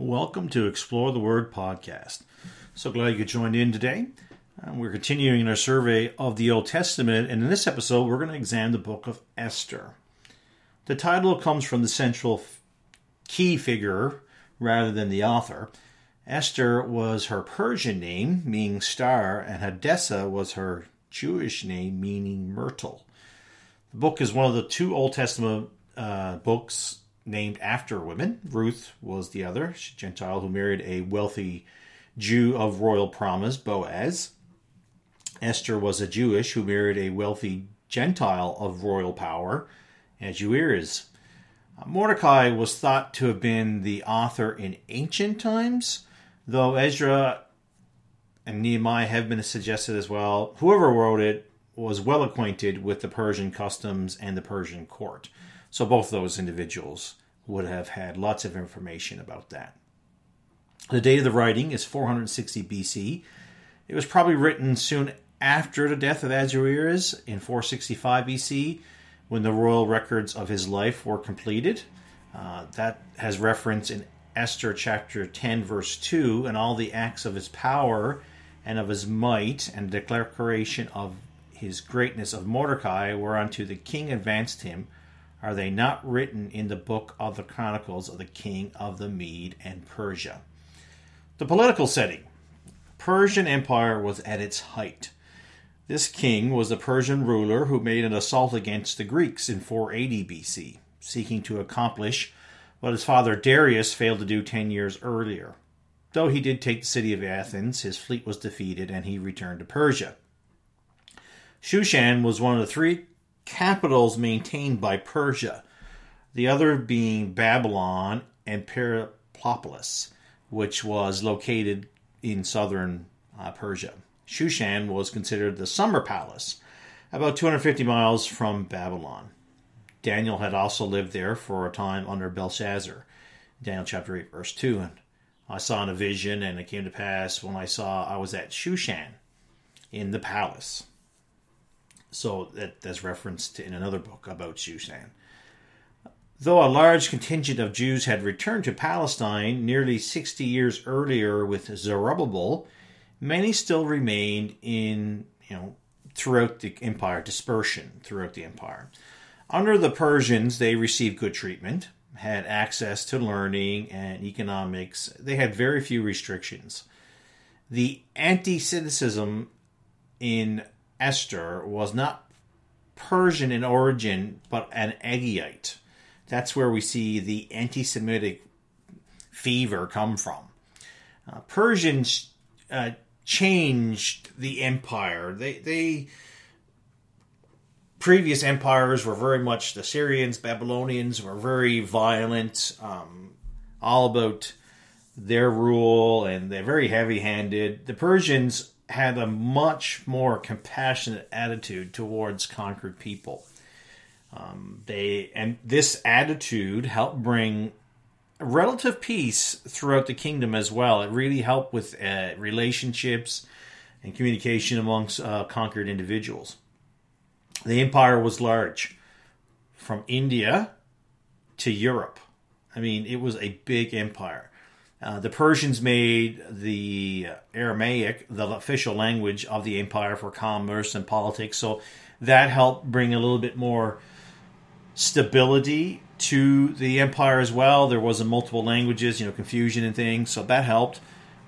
Welcome to Explore the Word podcast. So glad you could join in today. Uh, we're continuing our survey of the Old Testament, and in this episode, we're going to examine the book of Esther. The title comes from the central key figure rather than the author. Esther was her Persian name, meaning star, and Hadassah was her Jewish name, meaning myrtle. The book is one of the two Old Testament uh, books named after women. Ruth was the other, Gentile who married a wealthy Jew of royal promise, Boaz. Esther was a Jewish who married a wealthy Gentile of royal power, Ahasuerus. Uh, Mordecai was thought to have been the author in ancient times, though Ezra and Nehemiah have been suggested as well. Whoever wrote it was well acquainted with the Persian customs and the Persian court. So both those individuals would have had lots of information about that. The date of the writing is 460 BC. It was probably written soon after the death of Ahasuerus in 465 BC, when the royal records of his life were completed. Uh, that has reference in Esther chapter 10, verse 2, and all the acts of his power and of his might, and declaration of his greatness of Mordecai, whereunto the king advanced him are they not written in the book of the Chronicles of the king of the Mede and Persia? The political setting Persian Empire was at its height. This king was the Persian ruler who made an assault against the Greeks in 480 BC, seeking to accomplish what his father Darius failed to do 10 years earlier. Though he did take the city of Athens, his fleet was defeated and he returned to Persia. Shushan was one of the three capitals maintained by Persia, the other being Babylon and Persepolis, which was located in southern uh, Persia. Shushan was considered the summer palace, about 250 miles from Babylon. Daniel had also lived there for a time under Belshazzar. Daniel chapter 8, verse 2. And I saw in a vision, and it came to pass when I saw I was at Shushan in the palace. So that, that's referenced in another book about Shushan. Though a large contingent of Jews had returned to Palestine nearly 60 years earlier with Zerubbabel, many still remained in, you know, throughout the empire, dispersion throughout the empire. Under the Persians, they received good treatment, had access to learning and economics. They had very few restrictions. The anti Semitism in Esther was not Persian in origin, but an Agagite. That's where we see the anti Semitic fever come from. Uh, Persians uh, changed the empire. They, they previous empires were very much the Assyrians, Babylonians were very violent, um, all about their rule, and they're very heavy handed. The Persians had a much more compassionate attitude towards conquered people. Um, they and this attitude helped bring relative peace throughout the kingdom as well. It really helped with uh, relationships and communication amongst uh, conquered individuals. The empire was large, from India to Europe. I mean, it was a big empire. Uh, the Persians made the Aramaic the official language of the empire for commerce and politics, so that helped bring a little bit more stability to the empire as well. There was a multiple languages, you know, confusion and things, so that helped.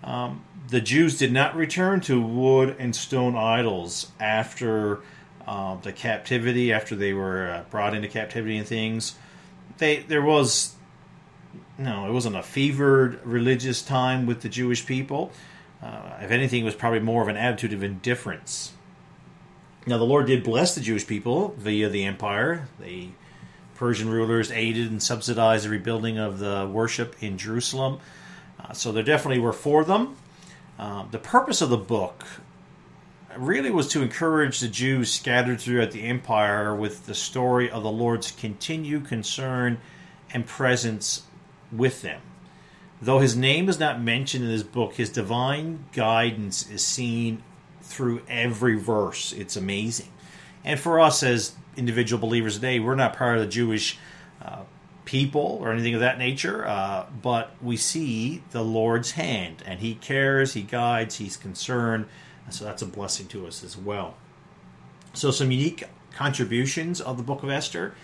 Um, the Jews did not return to wood and stone idols after uh, the captivity, after they were uh, brought into captivity and things. They there was no, it wasn't a fevered religious time with the Jewish people. Uh, if anything, it was probably more of an attitude of indifference. Now, the Lord did bless the Jewish people via the empire. The Persian rulers aided and subsidized the rebuilding of the worship in Jerusalem. Uh, so there definitely were for them. Uh, the purpose of the book really was to encourage the Jews scattered throughout the empire with the story of the Lord's continued concern and presence with them. Though his name is not mentioned in this book, his divine guidance is seen through every verse. It's amazing. And for us as individual believers today, we're not part of the Jewish uh, people or anything of that nature, uh, but we see the Lord's hand, and He cares, He guides, He's concerned, and so that's a blessing to us as well. So, some unique contributions of the Book of Esther.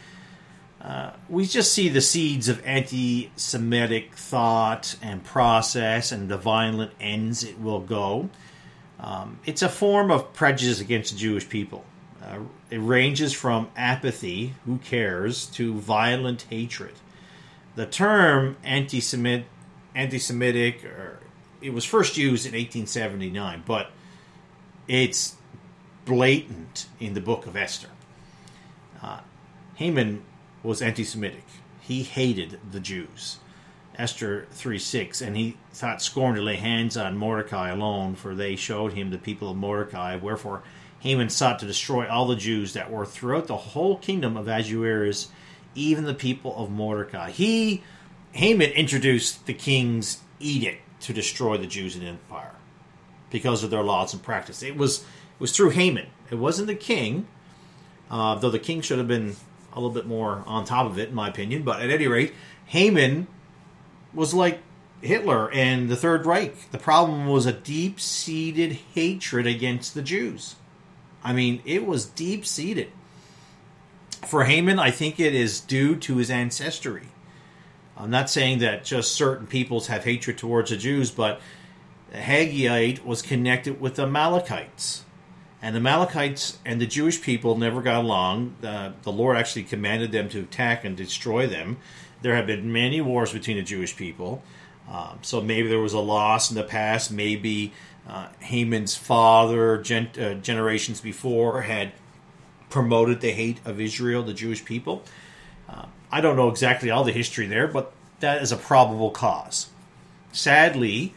Uh, we just see the seeds of anti Semitic thought and process and the violent ends it will go. Um, it's a form of prejudice against the Jewish people. Uh, it ranges from apathy, who cares, to violent hatred. The term anti-Semitic, anti-Semitic, it was first used in 1879, but it's blatant in the Book of Esther. Uh, Haman was anti-Semitic. He hated the Jews. Esther 3 6, and he thought scorn to lay hands on Mordecai alone, for they showed him the people of Mordecai. Wherefore Haman sought to destroy all the Jews that were throughout the whole kingdom of Ahasuerus, even the people of Mordecai. He, Haman, introduced the king's edict to destroy the Jews in the empire because of their laws and practice. It was it was through Haman. It wasn't the king, uh, though the king should have been a little bit more on top of it, in my opinion. But at any rate, Haman was like Hitler and the Third Reich. The problem was a deep seated hatred against the Jews. I mean, it was deep seated. For Haman, I think it is due to his ancestry. I'm not saying that just certain peoples have hatred towards the Jews, but the Agagite was connected with the Amalekites. And the Amalekites and the Jewish people never got along. Uh, the Lord actually commanded them to attack and destroy them. There have been many wars between the Jewish people. Um, so maybe there was a loss in the past. Maybe uh, Haman's father, gen- uh, generations before, had promoted the hate of Israel, the Jewish people. Uh, I don't know exactly all the history there, but that is a probable cause. Sadly,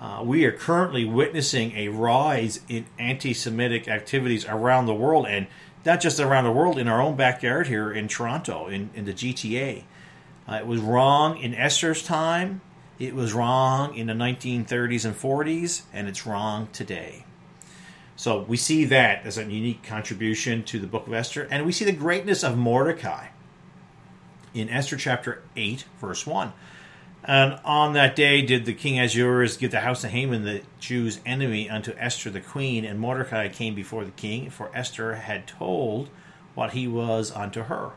uh, we are currently witnessing a rise in anti Semitic activities around the world, and not just around the world, in our own backyard here in Toronto, in, in the GTA. Uh, it was wrong in Esther's time, it was wrong in the 1930s and 40s, and it's wrong today. So we see that as a unique contribution to the book of Esther, and we see the greatness of Mordecai in Esther chapter 8, verse 1. And on that day did the king Ahasuerus give the house of Haman, the Jews' enemy, unto Esther the queen. And Mordecai came before the king, for Esther had told what he was unto her.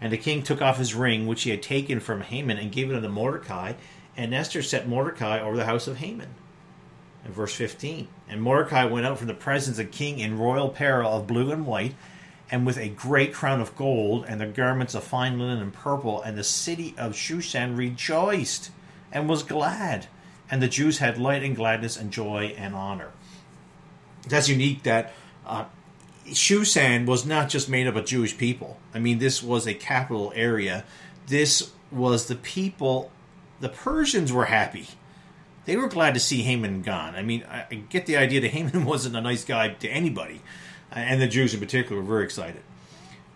And the king took off his ring, which he had taken from Haman, and gave it unto Mordecai. And Esther set Mordecai over the house of Haman. In verse 15. And Mordecai went out from the presence of the king in royal apparel of blue and white, and with a great crown of gold, and the garments of fine linen and purple, and the city of Shushan rejoiced and was glad, and the Jews had light and gladness and joy and honor. That's unique that uh, Shushan was not just made up of Jewish people. I mean, this was a capital area. This was the people, the Persians were happy. They were glad to see Haman gone. I mean, I get the idea that Haman wasn't a nice guy to anybody and the Jews in particular were very excited.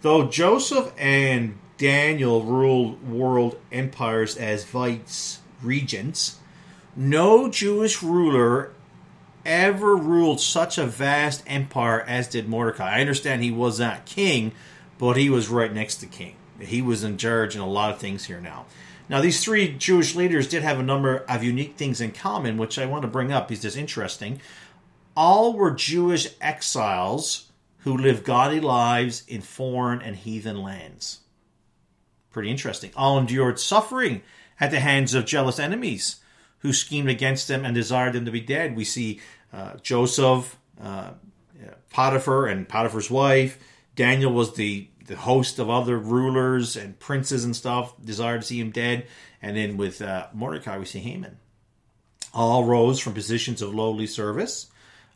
Though Joseph and Daniel ruled world empires as vice regents, no Jewish ruler ever ruled such a vast empire as did Mordecai. I understand he was not king, but he was right next to king. He was in charge in a lot of things here now. Now, these three Jewish leaders did have a number of unique things in common, which I want to bring up because it's interesting. All were Jewish exiles who lived godly lives in foreign and heathen lands. Pretty interesting. All endured suffering at the hands of jealous enemies who schemed against them and desired them to be dead. We see uh, Joseph, uh, Potiphar, and Potiphar's wife. Daniel was the, the host of other rulers and princes and stuff, desired to see him dead. And then with uh, Mordecai, we see Haman. All rose from positions of lowly service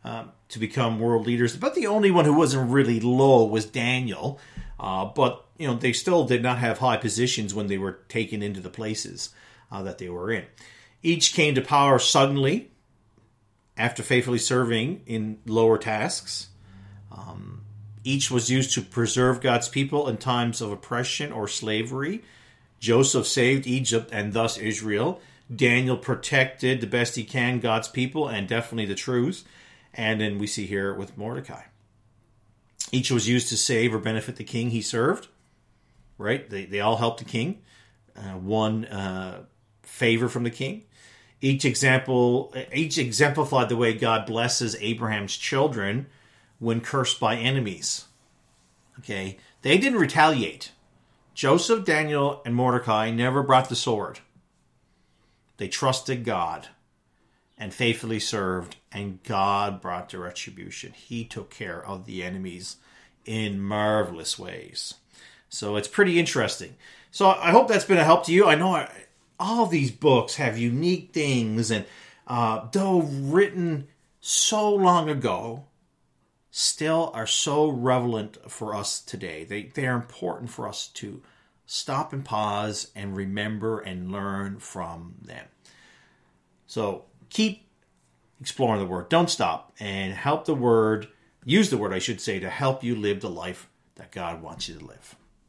um, to become world leaders. But the only one who wasn't really low was Daniel. Uh, but you know they still did not have high positions when they were taken into the places uh, that they were in. Each came to power suddenly after faithfully serving in lower tasks. Um, each was used to preserve God's people in times of oppression or slavery. Joseph saved Egypt and thus Israel. Daniel protected the best he can God's people and definitely the truth. And then we see here with Mordecai. Each was used to save or benefit the king he served, right? They, they all helped the king. uh, won uh, favor from the king. Each example, each exemplified the way God blesses Abraham's children when cursed by enemies. Okay, they didn't retaliate. Joseph, Daniel, and Mordecai never brought the sword. They trusted God and faithfully served, and God brought the retribution. He took care of the enemies in marvelous ways. So it's pretty interesting. So I hope that's been a help to you. I know I, all these books have unique things, and uh, though written so long ago, still are so relevant for us today. They, they are important for us to stop and pause and remember and learn from them. So keep exploring the Word. Don't stop and help the Word, use the Word, I should say, to help you live the life that God wants you to live.